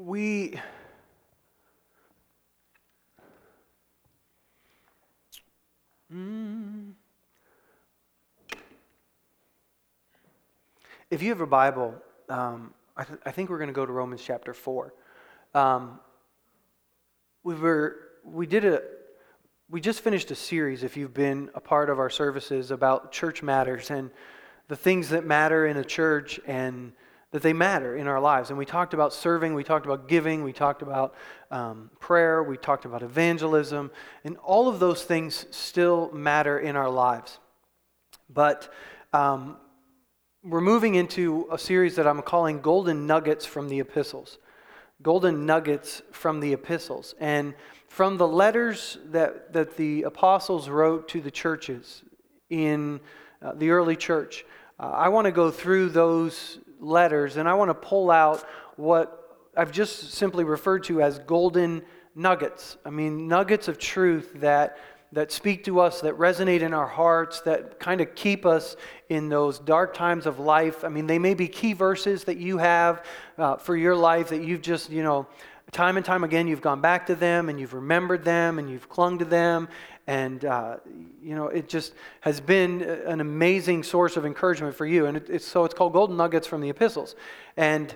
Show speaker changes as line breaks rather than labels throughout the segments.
we Mm. If you have a Bible, um, I, th- I, think we're going to go to Romans chapter 4. Um, we were we did a we just finished a series if you've been a part of our services about church matters and the things that matter in a church and that they matter in our lives. And we talked about serving, we talked about giving, we talked about um, prayer, we talked about evangelism, and all of those things still matter in our lives. But um, we're moving into a series that I'm calling Golden Nuggets from the Epistles. Golden Nuggets from the Epistles. And from the letters that, that the apostles wrote to the churches in uh, the early church, uh, I want to go through those letters, and I want to pull out what I've just simply referred to as golden nuggets. I mean, nuggets of truth that, that speak to us, that resonate in our hearts, that kind of keep us in those dark times of life. I mean, they may be key verses that you have uh, for your life that you've just, you know, time and time again, you've gone back to them and you've remembered them and you've clung to them and, uh, you know, it just has been an amazing source of encouragement for you. And it, it's, so it's called Golden Nuggets from the Epistles. And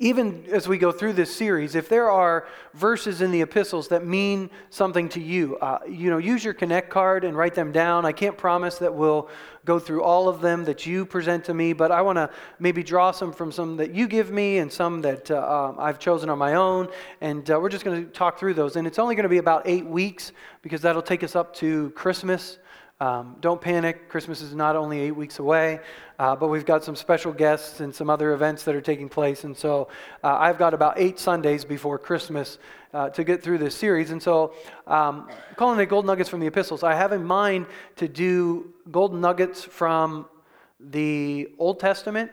even as we go through this series, if there are verses in the epistles that mean something to you, uh, you know, use your Connect card and write them down. I can't promise that we'll go through all of them that you present to me, but I want to maybe draw some from some that you give me and some that uh, um, I've chosen on my own. And uh, we're just going to talk through those. And it's only going to be about eight weeks because that'll take us up to Christmas. Um, don't panic. Christmas is not only eight weeks away, uh, but we've got some special guests and some other events that are taking place. And so uh, I've got about eight Sundays before Christmas uh, to get through this series. And so, um, calling it Gold Nuggets from the Epistles, I have in mind to do gold Nuggets from the Old Testament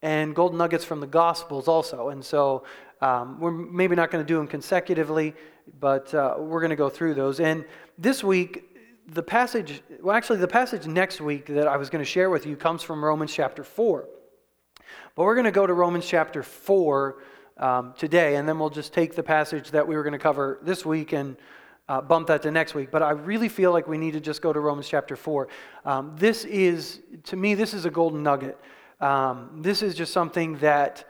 and gold Nuggets from the Gospels also. And so, um, we're maybe not going to do them consecutively, but uh, we're going to go through those. And this week, the passage, well, actually, the passage next week that I was going to share with you comes from Romans chapter 4. But we're going to go to Romans chapter 4 um, today, and then we'll just take the passage that we were going to cover this week and uh, bump that to next week. But I really feel like we need to just go to Romans chapter 4. Um, this is, to me, this is a golden nugget. Um, this is just something that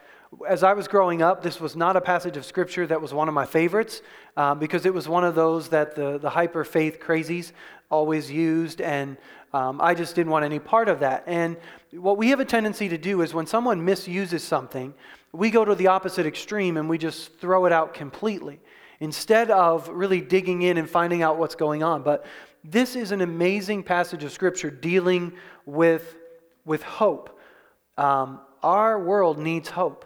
as I was growing up, this was not a passage of scripture that was one of my favorites uh, because it was one of those that the, the hyper faith crazies always used, and um, I just didn't want any part of that. And what we have a tendency to do is when someone misuses something, we go to the opposite extreme and we just throw it out completely instead of really digging in and finding out what's going on. But this is an amazing passage of scripture dealing with, with hope. Um, our world needs hope.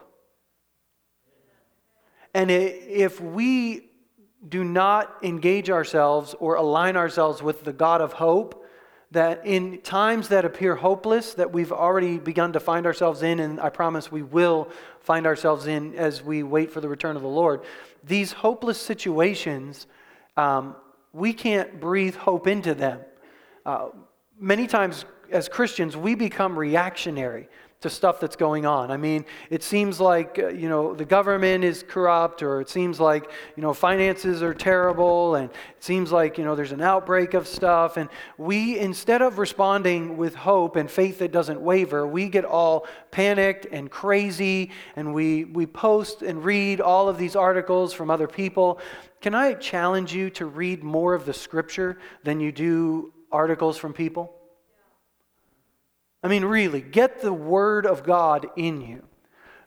And if we do not engage ourselves or align ourselves with the God of hope, that in times that appear hopeless, that we've already begun to find ourselves in, and I promise we will find ourselves in as we wait for the return of the Lord, these hopeless situations, um, we can't breathe hope into them. Uh, many times as Christians, we become reactionary to stuff that's going on. I mean, it seems like, uh, you know, the government is corrupt, or it seems like, you know, finances are terrible, and it seems like, you know, there's an outbreak of stuff. And we, instead of responding with hope and faith that doesn't waver, we get all panicked and crazy, and we, we post and read all of these articles from other people. Can I challenge you to read more of the scripture than you do articles from people? I mean, really, get the Word of God in you.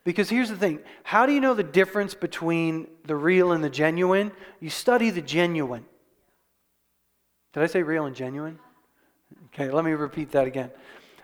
Because here's the thing how do you know the difference between the real and the genuine? You study the genuine. Did I say real and genuine? Okay, let me repeat that again.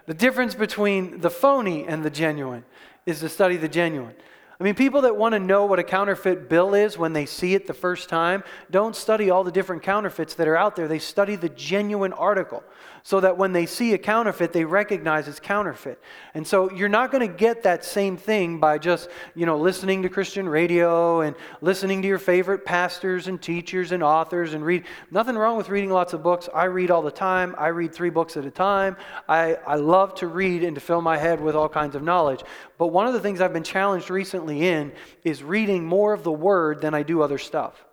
The difference between the phony and the genuine is to study the genuine. I mean, people that want to know what a counterfeit bill is when they see it the first time don't study all the different counterfeits that are out there. They study the genuine article so that when they see a counterfeit, they recognize it's counterfeit. And so you're not going to get that same thing by just, you know, listening to Christian radio and listening to your favorite pastors and teachers and authors and read. Nothing wrong with reading lots of books. I read all the time. I read three books at a time. I, I love to read and to fill my head with all kinds of knowledge. But one of the things I've been challenged recently in is reading more of the Word than I do other stuff.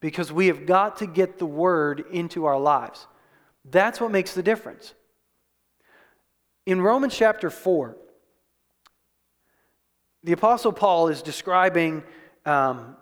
Because we have got to get the Word into our lives. That's what makes the difference. In Romans chapter 4, the Apostle Paul is describing um,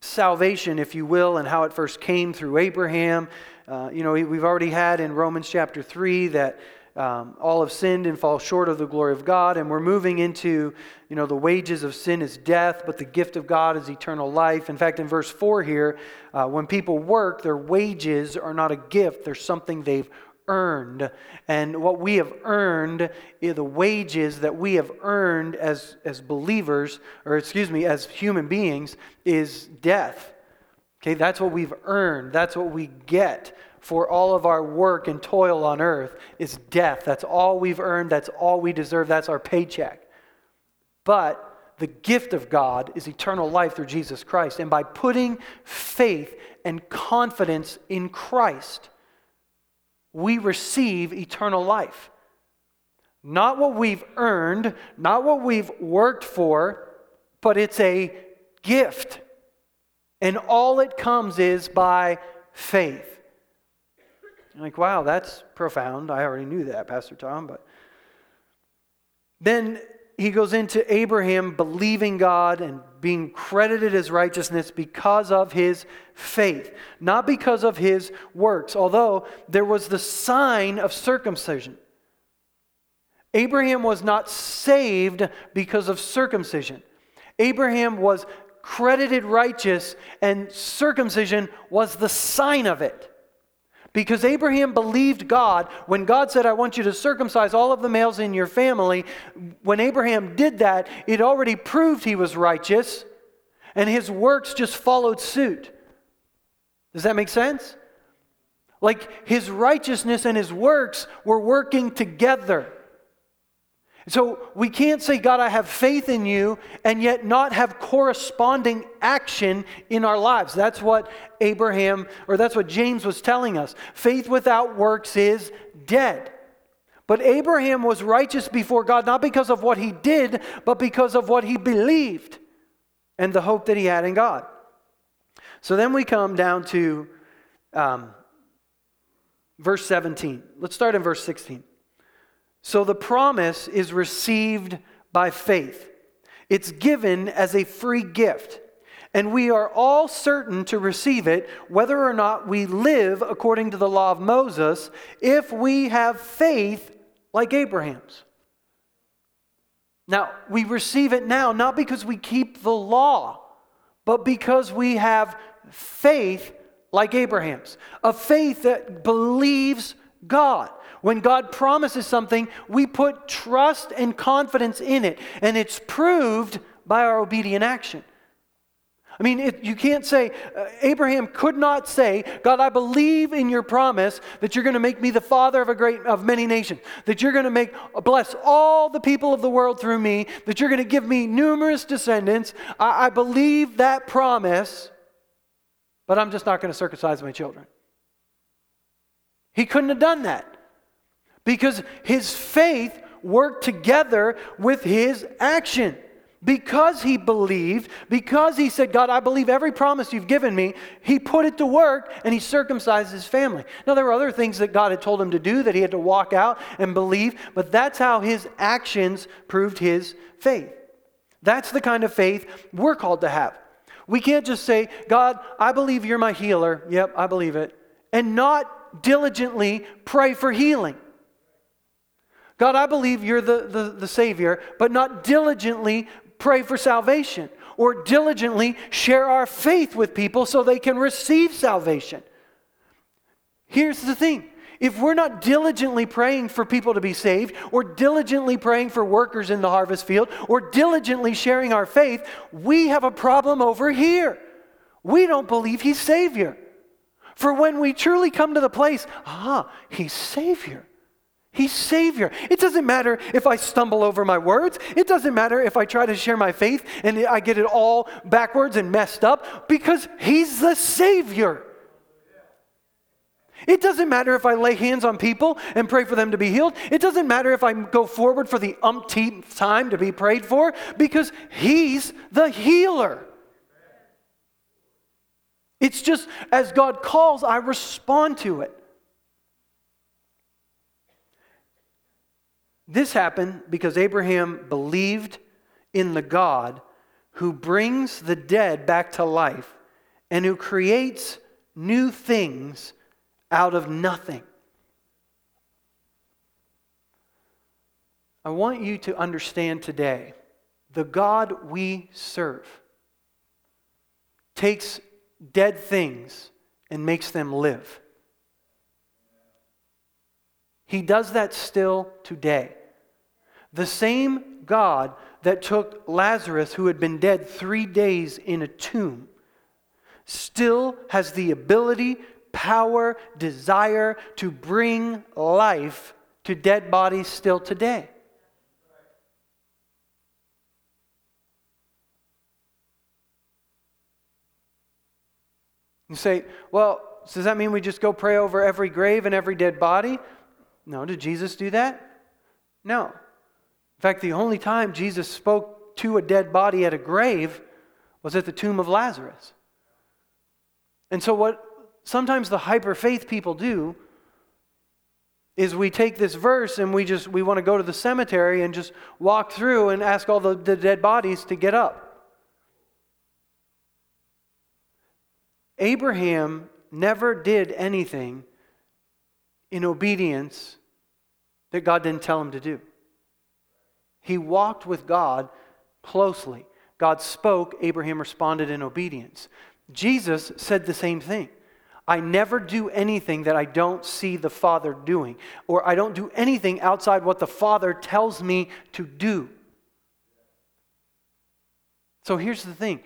salvation, if you will, and how it first came through Abraham. Uh, you know, we've already had in Romans chapter 3 that um, all have sinned and fall short of the glory of God, and we're moving into, you know, the wages of sin is death, but the gift of God is eternal life. In fact, in verse 4 here, uh, when people work, their wages are not a gift, they're something they've earned. And what we have earned, the wages that we have earned as, as believers, or excuse me, as human beings, is death. Okay, that's what we've earned. That's what we get for all of our work and toil on earth is death. That's all we've earned. That's all we deserve. That's our paycheck. But the gift of God is eternal life through Jesus Christ. And by putting faith and confidence in Christ, we receive eternal life. Not what we've earned, not what we've worked for, but it's a gift. And all it comes is by faith. Like, wow, that's profound. I already knew that, Pastor Tom, but then he goes into Abraham believing God and being credited as righteousness because of his faith, not because of his works, although there was the sign of circumcision. Abraham was not saved because of circumcision. Abraham was credited righteous, and circumcision was the sign of it. Because Abraham believed God when God said, I want you to circumcise all of the males in your family. When Abraham did that, it already proved he was righteous, and his works just followed suit. Does that make sense? Like his righteousness and his works were working together. So we can't say, God, I have faith in you, and yet not have corresponding action in our lives. That's what Abraham, or that's what James was telling us. Faith without works is dead. But Abraham was righteous before God, not because of what he did, but because of what he believed and the hope that he had in God. So then we come down to um, verse 17. Let's start in verse 16. So the promise is received by faith. It's given as a free gift. And we are all certain to receive it, whether or not we live according to the law of Moses, if we have faith like Abraham's. Now, we receive it now not because we keep the law, but because we have faith like Abraham's, a faith that believes God. When God promises something, we put trust and confidence in it, and it's proved by our obedient action. I mean, it, you can't say, uh, Abraham could not say, God, I believe in your promise that you're going to make me the father of a great, of many nations, that you're going to make, bless all the people of the world through me, that you're going to give me numerous descendants. I, I believe that promise, but I'm just not going to circumcise my children. He couldn't have done that because his faith worked together with his action. Because he believed, because he said, God, I believe every promise you've given me, he put it to work and he circumcised his family. Now, there were other things that God had told him to do that he had to walk out and believe, but that's how his actions proved his faith. That's the kind of faith we're called to have. We can't just say, God, I believe you're my healer. Yep, I believe it. And not diligently pray for healing. God, I believe you're the, the, the Savior, but not diligently pray for salvation or diligently share our faith with people so they can receive salvation. Here's the thing if we're not diligently praying for people to be saved, or diligently praying for workers in the harvest field, or diligently sharing our faith, we have a problem over here. We don't believe He's Savior. For when we truly come to the place, ah, He's Savior, He's Savior. It doesn't matter if I stumble over my words. It doesn't matter if I try to share my faith and I get it all backwards and messed up because He's the Savior. It doesn't matter if I lay hands on people and pray for them to be healed. It doesn't matter if I go forward for the umpteenth time to be prayed for because He's the healer. It's just as God calls, I respond to it. This happened because Abraham believed in the God who brings the dead back to life and who creates new things out of nothing. I want you to understand today the God we serve takes dead things and makes them live. He does that still today. The same God that took Lazarus, who had been dead three days in a tomb, still has the ability, power, desire to bring life to dead bodies still today. You say, well, does that mean we just go pray over every grave and every dead body? No. Did Jesus do that? No. In fact, the only time Jesus spoke to a dead body at a grave was at the tomb of Lazarus. And so, what sometimes the hyper faith people do is we take this verse and we just we want to go to the cemetery and just walk through and ask all the, the dead bodies to get up. Abraham never did anything in obedience that God didn't tell him to do. He walked with God closely. God spoke, Abraham responded in obedience. Jesus said the same thing. I never do anything that I don't see the Father doing, or I don't do anything outside what the Father tells me to do. So here's the thing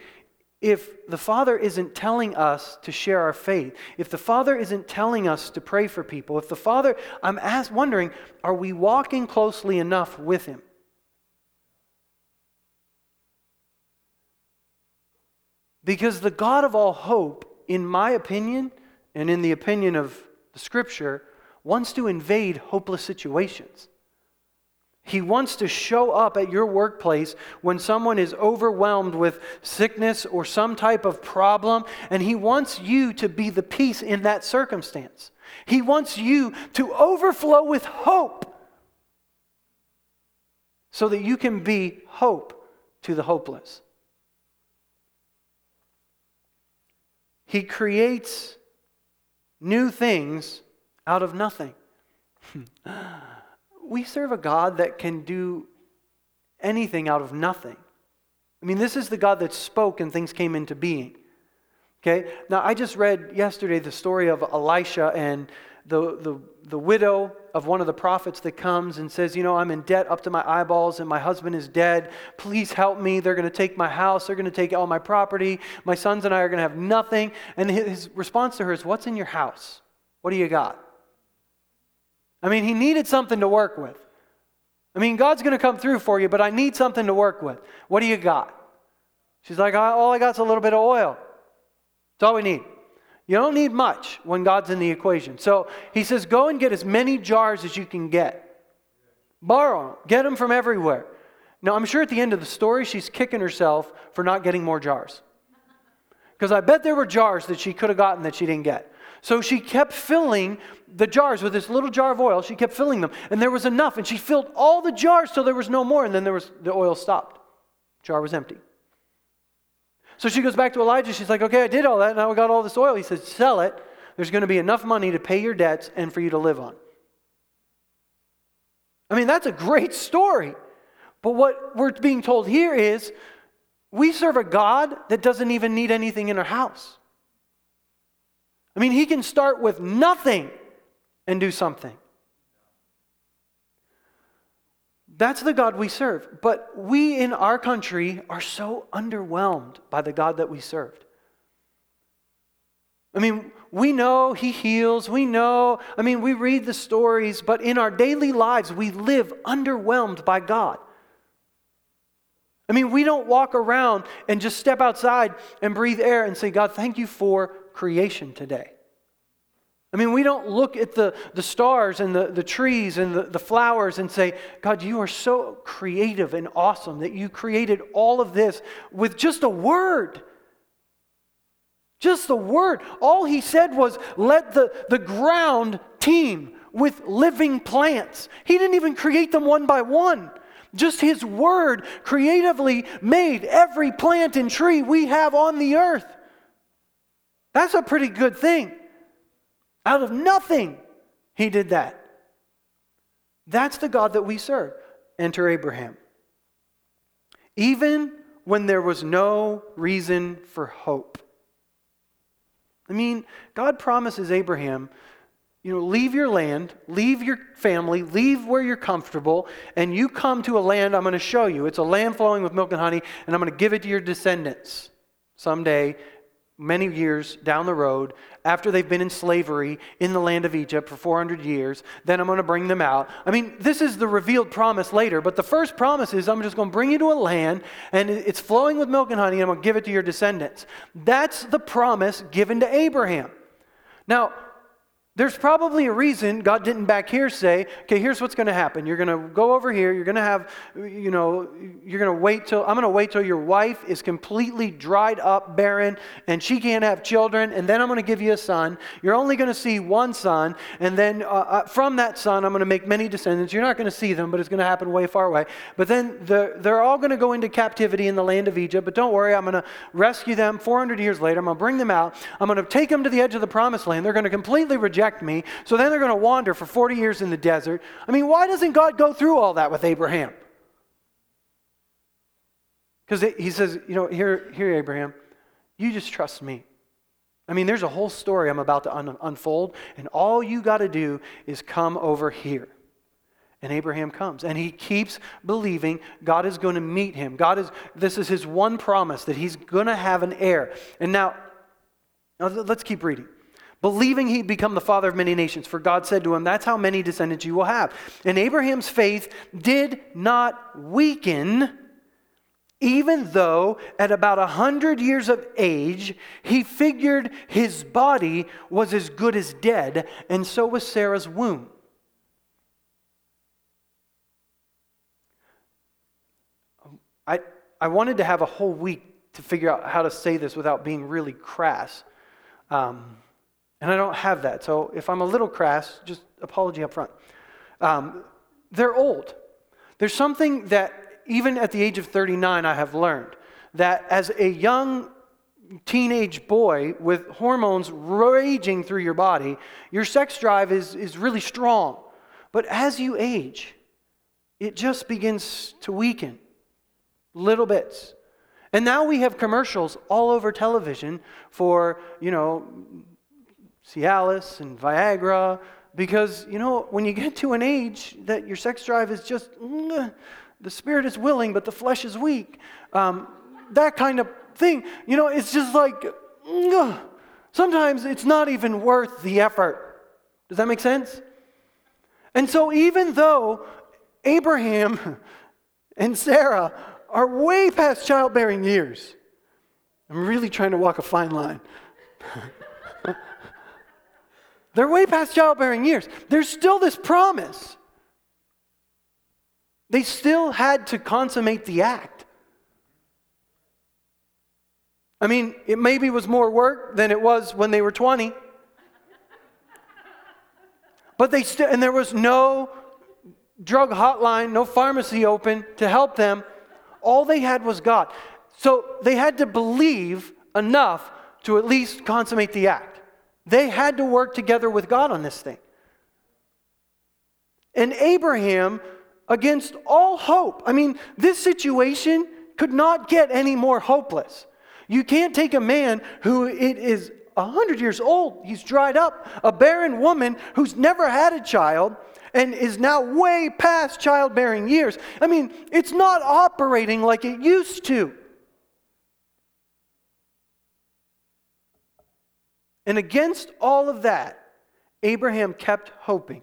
if the Father isn't telling us to share our faith, if the Father isn't telling us to pray for people, if the Father, I'm wondering, are we walking closely enough with Him? Because the God of all hope, in my opinion, and in the opinion of the Scripture, wants to invade hopeless situations. He wants to show up at your workplace when someone is overwhelmed with sickness or some type of problem, and He wants you to be the peace in that circumstance. He wants you to overflow with hope so that you can be hope to the hopeless. He creates new things out of nothing. we serve a God that can do anything out of nothing. I mean, this is the God that spoke and things came into being. Okay? Now, I just read yesterday the story of Elisha and the, the, the widow of one of the prophets that comes and says, You know, I'm in debt up to my eyeballs and my husband is dead. Please help me. They're going to take my house. They're going to take all my property. My sons and I are going to have nothing. And his response to her is, What's in your house? What do you got? I mean, he needed something to work with. I mean, God's going to come through for you, but I need something to work with. What do you got? She's like, All I got is a little bit of oil. That's all we need. You don't need much when God's in the equation. So he says, Go and get as many jars as you can get. Borrow them, get them from everywhere. Now, I'm sure at the end of the story, she's kicking herself for not getting more jars. Because I bet there were jars that she could have gotten that she didn't get. So she kept filling the jars with this little jar of oil. She kept filling them, and there was enough. And she filled all the jars till there was no more, and then there was the oil stopped. Jar was empty. So she goes back to Elijah. She's like, "Okay, I did all that. Now I got all this oil." He says, "Sell it. There's going to be enough money to pay your debts and for you to live on." I mean, that's a great story. But what we're being told here is we serve a God that doesn't even need anything in our house. I mean, he can start with nothing and do something. That's the God we serve. But we in our country are so underwhelmed by the God that we served. I mean, we know He heals. We know, I mean, we read the stories, but in our daily lives, we live underwhelmed by God. I mean, we don't walk around and just step outside and breathe air and say, God, thank you for creation today. I mean, we don't look at the, the stars and the, the trees and the, the flowers and say, God, you are so creative and awesome that you created all of this with just a word. Just the word. All he said was, let the, the ground teem with living plants. He didn't even create them one by one. Just his word creatively made every plant and tree we have on the earth. That's a pretty good thing. Out of nothing, he did that. That's the God that we serve. Enter Abraham. Even when there was no reason for hope. I mean, God promises Abraham, you know, leave your land, leave your family, leave where you're comfortable, and you come to a land I'm going to show you. It's a land flowing with milk and honey, and I'm going to give it to your descendants someday, many years down the road, after they've been in slavery in the land of Egypt for 400 years. Then I'm going to bring them out. I mean, this is the revealed promise later, but the first promise is I'm just going to bring you to a land and it's flowing with milk and honey, and I'm going to give it to your descendants. That's the promise given to Abraham. Now, there's probably a reason God didn't back here say, okay, here's what's going to happen. You're going to go over here. You're going to have, you know, you're going to wait till, I'm going to wait till your wife is completely dried up, barren, and she can't have children, and then I'm going to give you a son. You're only going to see one son, and then uh, uh, from that son, I'm going to make many descendants. You're not going to see them, but it's going to happen way far away. But then the, they're all going to go into captivity in the land of Egypt, but don't worry, I'm going to rescue them 400 years later. I'm going to bring them out. I'm going to take them to the edge of the promised land. They're going to completely reject me. So then they're going to wander for 40 years in the desert. I mean, why doesn't God go through all that with Abraham? Because he says, you know, here, here, Abraham, you just trust me. I mean, there's a whole story I'm about to un- unfold, and all you got to do is come over here. And Abraham comes, and he keeps believing God is going to meet him. God is, this is his one promise that he's going to have an heir. And now, now let's keep reading believing he'd become the father of many nations. For God said to him, That's how many descendants you will have. And Abraham's faith did not weaken, even though at about a hundred years of age, he figured his body was as good as dead, and so was Sarah's womb. I, I wanted to have a whole week to figure out how to say this without being really crass. Um, and I don't have that. So if I'm a little crass, just apology up front. Um, they're old. There's something that even at the age of 39 I have learned that as a young teenage boy with hormones raging through your body, your sex drive is, is really strong. But as you age, it just begins to weaken little bits. And now we have commercials all over television for, you know, Cialis and Viagra, because, you know, when you get to an age that your sex drive is just, mm, the spirit is willing, but the flesh is weak, um, that kind of thing, you know, it's just like, mm, sometimes it's not even worth the effort. Does that make sense? And so, even though Abraham and Sarah are way past childbearing years, I'm really trying to walk a fine line. They're way past childbearing years. There's still this promise. They still had to consummate the act. I mean, it maybe was more work than it was when they were 20. But they still, and there was no drug hotline, no pharmacy open to help them. All they had was God. So they had to believe enough to at least consummate the act. They had to work together with God on this thing. And Abraham, against all hope, I mean, this situation could not get any more hopeless. You can't take a man who it is 100 years old, he's dried up, a barren woman who's never had a child and is now way past childbearing years. I mean, it's not operating like it used to. And against all of that, Abraham kept hoping,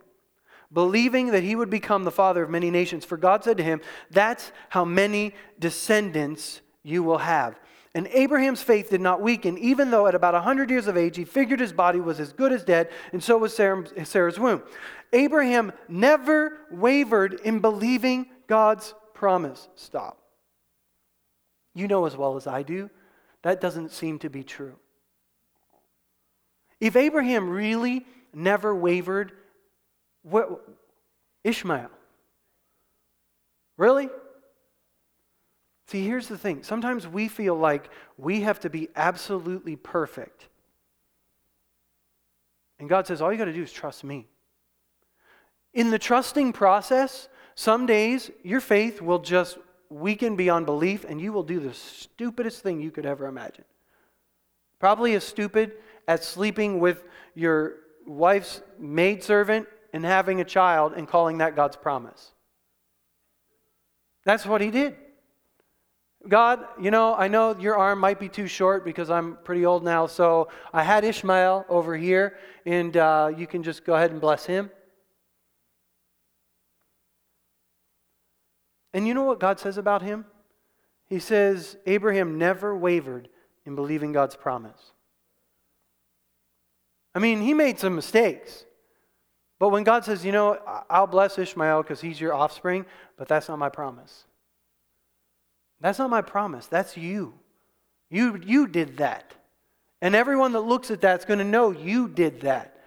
believing that he would become the father of many nations. For God said to him, That's how many descendants you will have. And Abraham's faith did not weaken, even though at about 100 years of age he figured his body was as good as dead, and so was Sarah's womb. Abraham never wavered in believing God's promise. Stop. You know as well as I do, that doesn't seem to be true. If Abraham really never wavered, what, Ishmael. Really? See, here's the thing. Sometimes we feel like we have to be absolutely perfect. And God says, all you got to do is trust me. In the trusting process, some days your faith will just weaken beyond belief and you will do the stupidest thing you could ever imagine. Probably as stupid as sleeping with your wife's maidservant and having a child and calling that God's promise. That's what he did. God, you know, I know your arm might be too short because I'm pretty old now, so I had Ishmael over here, and uh, you can just go ahead and bless him. And you know what God says about him? He says, Abraham never wavered in believing God's promise. I mean, he made some mistakes. But when God says, you know, I'll bless Ishmael because he's your offspring, but that's not my promise. That's not my promise. That's you. You, you did that. And everyone that looks at that's going to know you did that.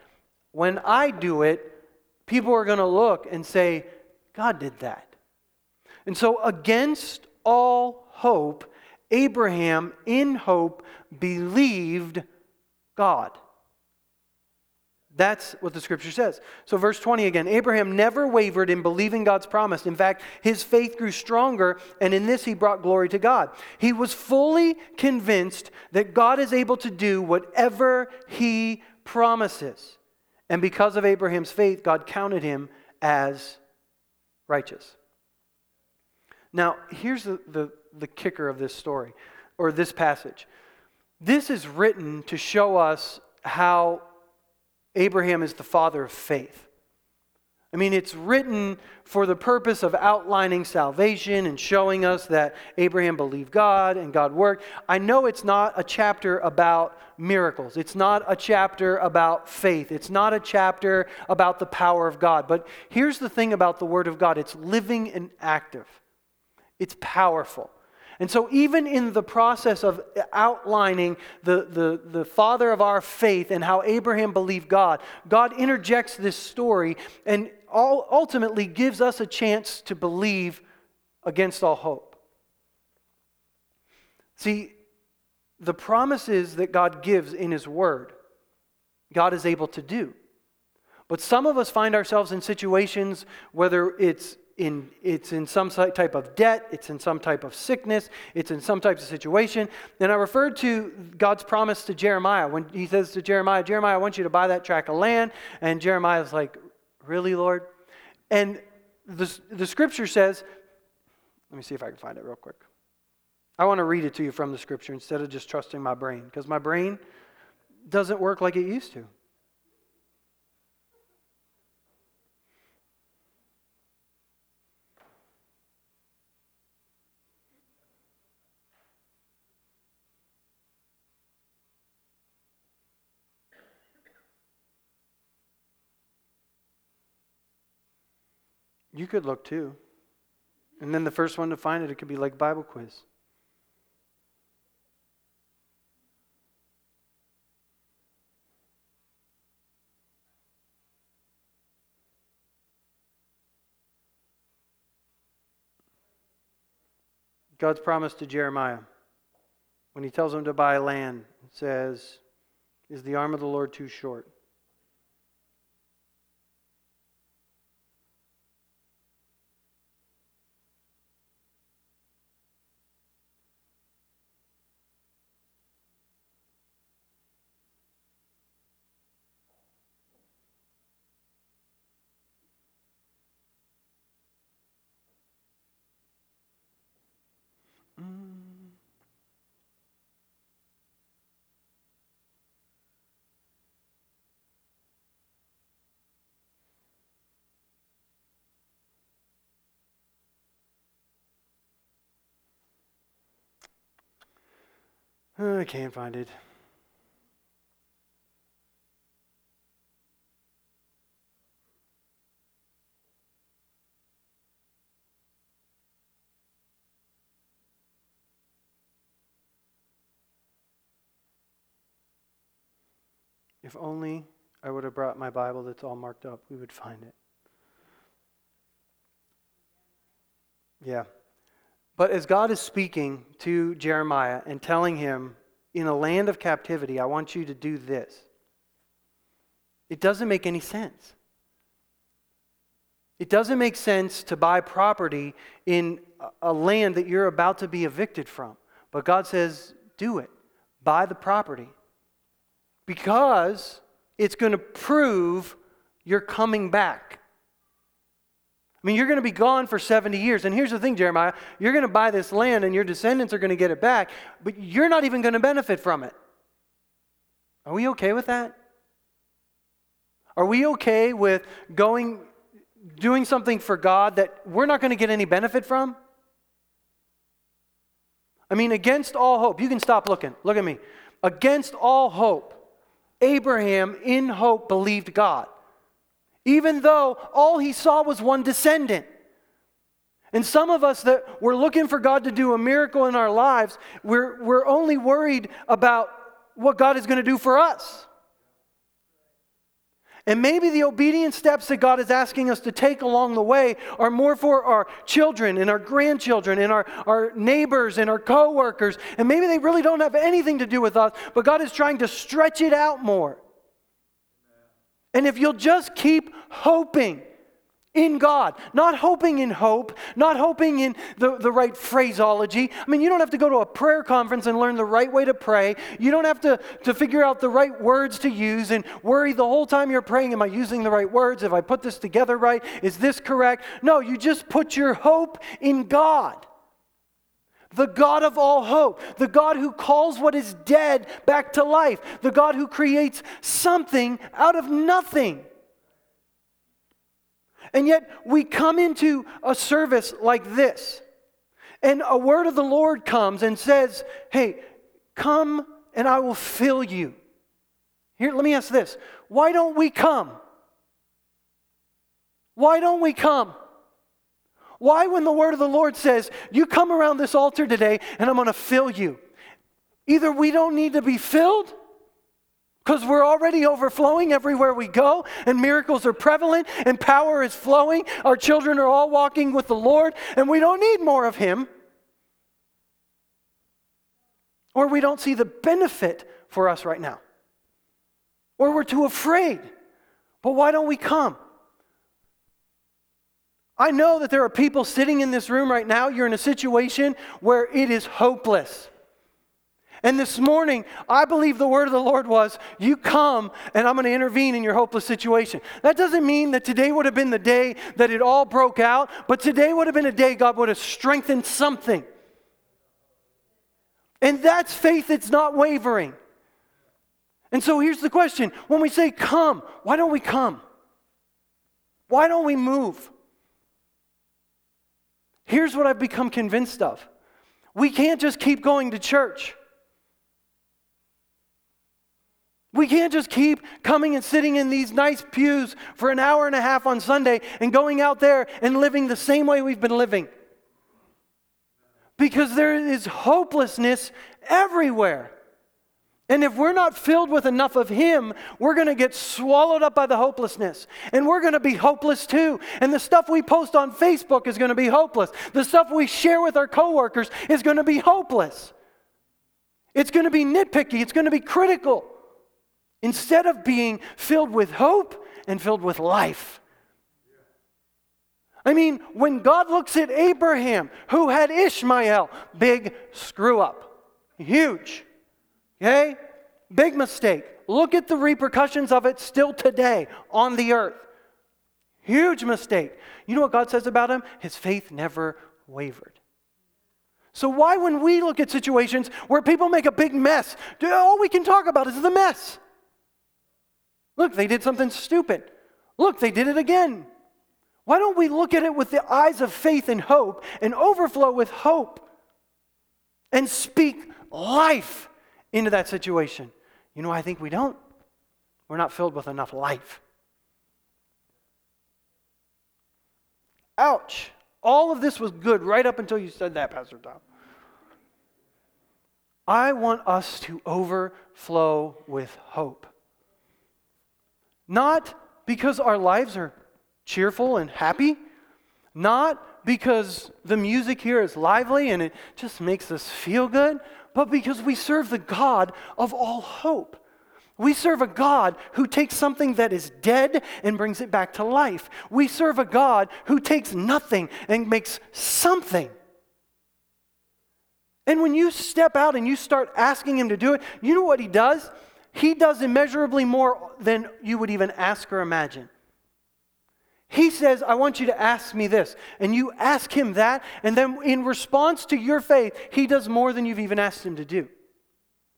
When I do it, people are going to look and say, God did that. And so, against all hope, Abraham, in hope, believed God. That's what the scripture says. So, verse 20 again Abraham never wavered in believing God's promise. In fact, his faith grew stronger, and in this he brought glory to God. He was fully convinced that God is able to do whatever he promises. And because of Abraham's faith, God counted him as righteous. Now, here's the, the, the kicker of this story, or this passage. This is written to show us how Abraham is the father of faith. I mean, it's written for the purpose of outlining salvation and showing us that Abraham believed God and God worked. I know it's not a chapter about miracles. It's not a chapter about faith. It's not a chapter about the power of God. But here's the thing about the Word of God it's living and active, it's powerful. And so, even in the process of outlining the, the, the father of our faith and how Abraham believed God, God interjects this story and all, ultimately gives us a chance to believe against all hope. See, the promises that God gives in His Word, God is able to do. But some of us find ourselves in situations, whether it's in, it's in some type of debt, it's in some type of sickness, it's in some type of situation. And I referred to God's promise to Jeremiah when he says to Jeremiah, Jeremiah, I want you to buy that tract of land. And Jeremiah's like, Really, Lord? And the, the scripture says, let me see if I can find it real quick. I want to read it to you from the scripture instead of just trusting my brain, because my brain doesn't work like it used to. You could look too. And then the first one to find it, it could be like Bible quiz. God's promise to Jeremiah when he tells him to buy land says, Is the arm of the Lord too short? Oh, I can't find it. If only I would have brought my Bible that's all marked up, we would find it. Yeah. But as God is speaking to Jeremiah and telling him, in a land of captivity, I want you to do this, it doesn't make any sense. It doesn't make sense to buy property in a land that you're about to be evicted from. But God says, do it. Buy the property because it's going to prove you're coming back. I mean, you're going to be gone for 70 years. And here's the thing, Jeremiah you're going to buy this land and your descendants are going to get it back, but you're not even going to benefit from it. Are we okay with that? Are we okay with going, doing something for God that we're not going to get any benefit from? I mean, against all hope, you can stop looking. Look at me. Against all hope, Abraham, in hope, believed God, even though all he saw was one descendant. And some of us that we're looking for God to do a miracle in our lives, we're, we're only worried about what God is going to do for us. And maybe the obedient steps that God is asking us to take along the way are more for our children and our grandchildren and our, our neighbors and our coworkers. And maybe they really don't have anything to do with us, but God is trying to stretch it out more. And if you'll just keep hoping, in God, not hoping in hope, not hoping in the, the right phraseology. I mean, you don't have to go to a prayer conference and learn the right way to pray. You don't have to, to figure out the right words to use and worry the whole time you're praying Am I using the right words? If I put this together right, is this correct? No, you just put your hope in God. The God of all hope, the God who calls what is dead back to life, the God who creates something out of nothing. And yet we come into a service like this, and a word of the Lord comes and says, Hey, come and I will fill you. Here, let me ask this why don't we come? Why don't we come? Why, when the word of the Lord says, You come around this altar today and I'm going to fill you? Either we don't need to be filled because we're already overflowing everywhere we go, and miracles are prevalent, and power is flowing. Our children are all walking with the Lord, and we don't need more of Him. Or we don't see the benefit for us right now. Or we're too afraid. But why don't we come? I know that there are people sitting in this room right now, you're in a situation where it is hopeless. And this morning, I believe the word of the Lord was, You come and I'm going to intervene in your hopeless situation. That doesn't mean that today would have been the day that it all broke out, but today would have been a day God would have strengthened something. And that's faith that's not wavering. And so here's the question when we say come, why don't we come? Why don't we move? Here's what I've become convinced of we can't just keep going to church. We can't just keep coming and sitting in these nice pews for an hour and a half on Sunday and going out there and living the same way we've been living. Because there is hopelessness everywhere. And if we're not filled with enough of Him, we're going to get swallowed up by the hopelessness. And we're going to be hopeless too. And the stuff we post on Facebook is going to be hopeless. The stuff we share with our coworkers is going to be hopeless. It's going to be nitpicky, it's going to be critical instead of being filled with hope and filled with life. I mean, when God looks at Abraham, who had Ishmael, big screw up, huge, okay? Big mistake. Look at the repercussions of it still today on the earth. Huge mistake. You know what God says about him? His faith never wavered. So, why, when we look at situations where people make a big mess, all we can talk about is the mess? Look, they did something stupid. Look, they did it again. Why don't we look at it with the eyes of faith and hope and overflow with hope and speak life into that situation? You know, I think we don't. We're not filled with enough life. Ouch. All of this was good right up until you said that, Pastor Tom. I want us to overflow with hope. Not because our lives are cheerful and happy, not because the music here is lively and it just makes us feel good, but because we serve the God of all hope. We serve a God who takes something that is dead and brings it back to life. We serve a God who takes nothing and makes something. And when you step out and you start asking Him to do it, you know what He does? He does immeasurably more than you would even ask or imagine. He says, I want you to ask me this. And you ask him that, and then in response to your faith, he does more than you've even asked him to do.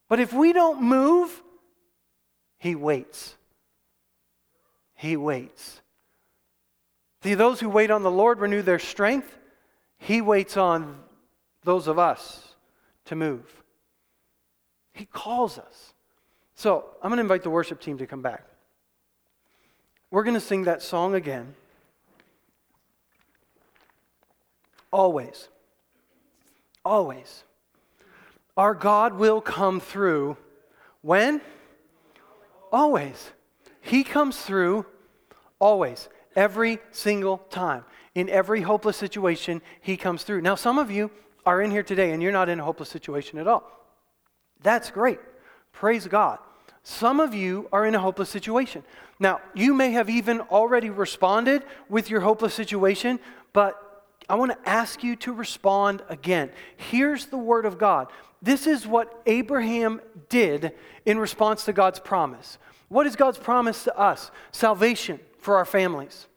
But if we don't move, he waits. He waits. See, those who wait on the Lord renew their strength. He waits on those of us to move. He calls us. So I'm going to invite the worship team to come back. We're going to sing that song again. Always. Always. Our God will come through when? Always. He comes through always, every single time. In every hopeless situation, He comes through. Now, some of you are in here today and you're not in a hopeless situation at all. That's great. Praise God. Some of you are in a hopeless situation. Now, you may have even already responded with your hopeless situation, but I want to ask you to respond again. Here's the word of God. This is what Abraham did in response to God's promise. What is God's promise to us? Salvation for our families.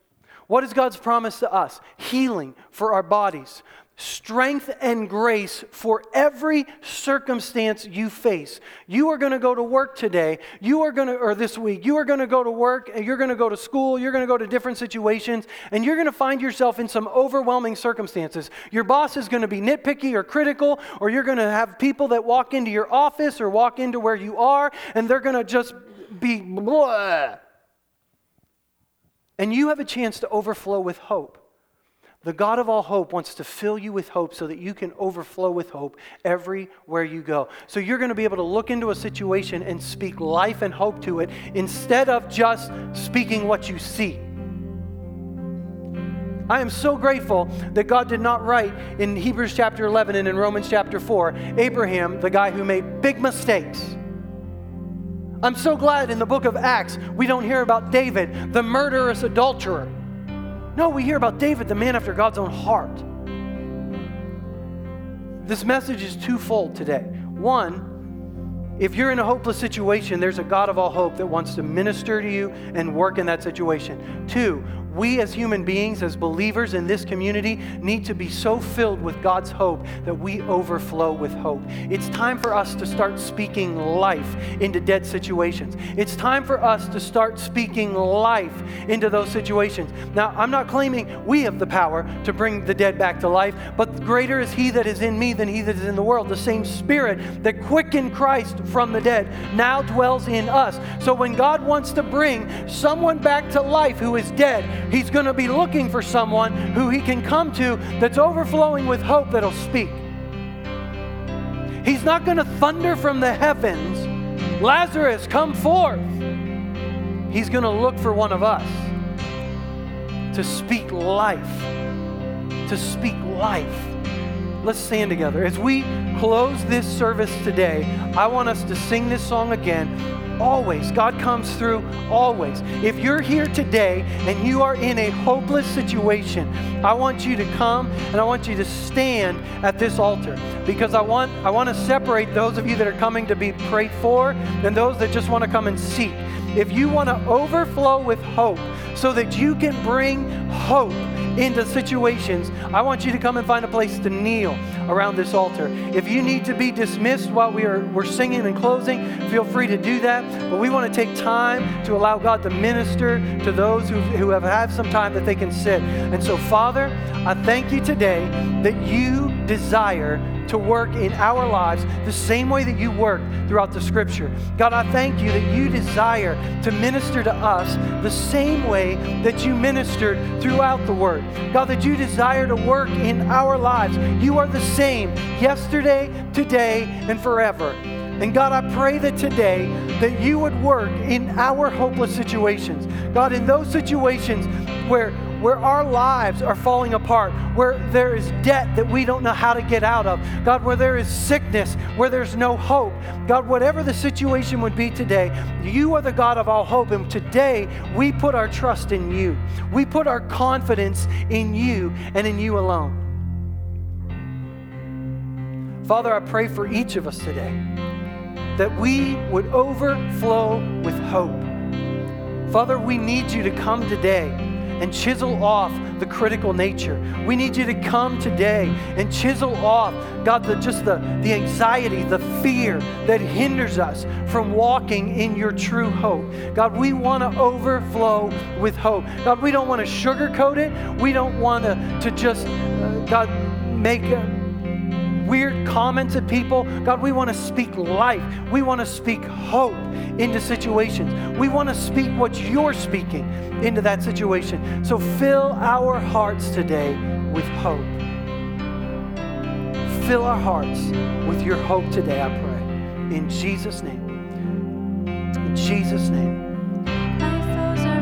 What is God's promise to us? Healing for our bodies strength and grace for every circumstance you face. You are going to go to work today. You are going to, or this week, you are going to go to work, you're going to go to school, you're going to go to different situations, and you're going to find yourself in some overwhelming circumstances. Your boss is going to be nitpicky or critical, or you're going to have people that walk into your office or walk into where you are, and they're going to just be blah. And you have a chance to overflow with hope. The God of all hope wants to fill you with hope so that you can overflow with hope everywhere you go. So you're going to be able to look into a situation and speak life and hope to it instead of just speaking what you see. I am so grateful that God did not write in Hebrews chapter 11 and in Romans chapter 4 Abraham, the guy who made big mistakes. I'm so glad in the book of Acts we don't hear about David, the murderous adulterer. No, we hear about David, the man after God's own heart. This message is twofold today. One, if you're in a hopeless situation, there's a God of all hope that wants to minister to you and work in that situation. Two, we as human beings, as believers in this community, need to be so filled with God's hope that we overflow with hope. It's time for us to start speaking life into dead situations. It's time for us to start speaking life into those situations. Now, I'm not claiming we have the power to bring the dead back to life, but greater is He that is in me than He that is in the world. The same Spirit that quickened Christ from the dead now dwells in us. So when God wants to bring someone back to life who is dead, He's going to be looking for someone who he can come to that's overflowing with hope that'll speak. He's not going to thunder from the heavens, Lazarus, come forth. He's going to look for one of us to speak life. To speak life. Let's stand together. As we close this service today, I want us to sing this song again Always. God comes through always. If you're here today and you are in a hopeless situation, I want you to come and I want you to stand at this altar because I want I want to separate those of you that are coming to be prayed for and those that just want to come and seek. If you want to overflow with hope so that you can bring hope into situations, I want you to come and find a place to kneel around this altar. If you need to be dismissed while we are we're singing and closing, feel free to do that. But we want to take time to allow God to minister to those who, who have had some time that they can sit. And so, Father, I thank you today that you desire
to work in our lives the same way that you work throughout the scripture. God, I thank you that you desire to minister to us the same way that you ministered throughout the word. God, that you desire to work in our lives. You are the same yesterday, today, and forever. And God, I pray that today that you would work in our hopeless situations. God, in those situations where where our lives are falling apart, where there is debt that we don't know how to get out of, God, where there is sickness, where there's no hope. God, whatever the situation would be today, you are the God of all hope. And today, we put our trust in you. We put our confidence in you and in you alone. Father, I pray for each of us today that we would overflow with hope. Father, we need you to come today and chisel off the critical nature. We need you to come today and chisel off, God, the, just the, the anxiety, the fear that hinders us from walking in your true hope. God, we want to overflow with hope. God, we don't want to sugarcoat it. We don't want to, to just, uh, God, make. A, weird comments at people. God, we want to speak life. We want to speak hope into situations. We want to speak what you're speaking into that situation. So fill our hearts today with hope. Fill our hearts with your hope today, I pray. In Jesus' name. In Jesus' name. God will come.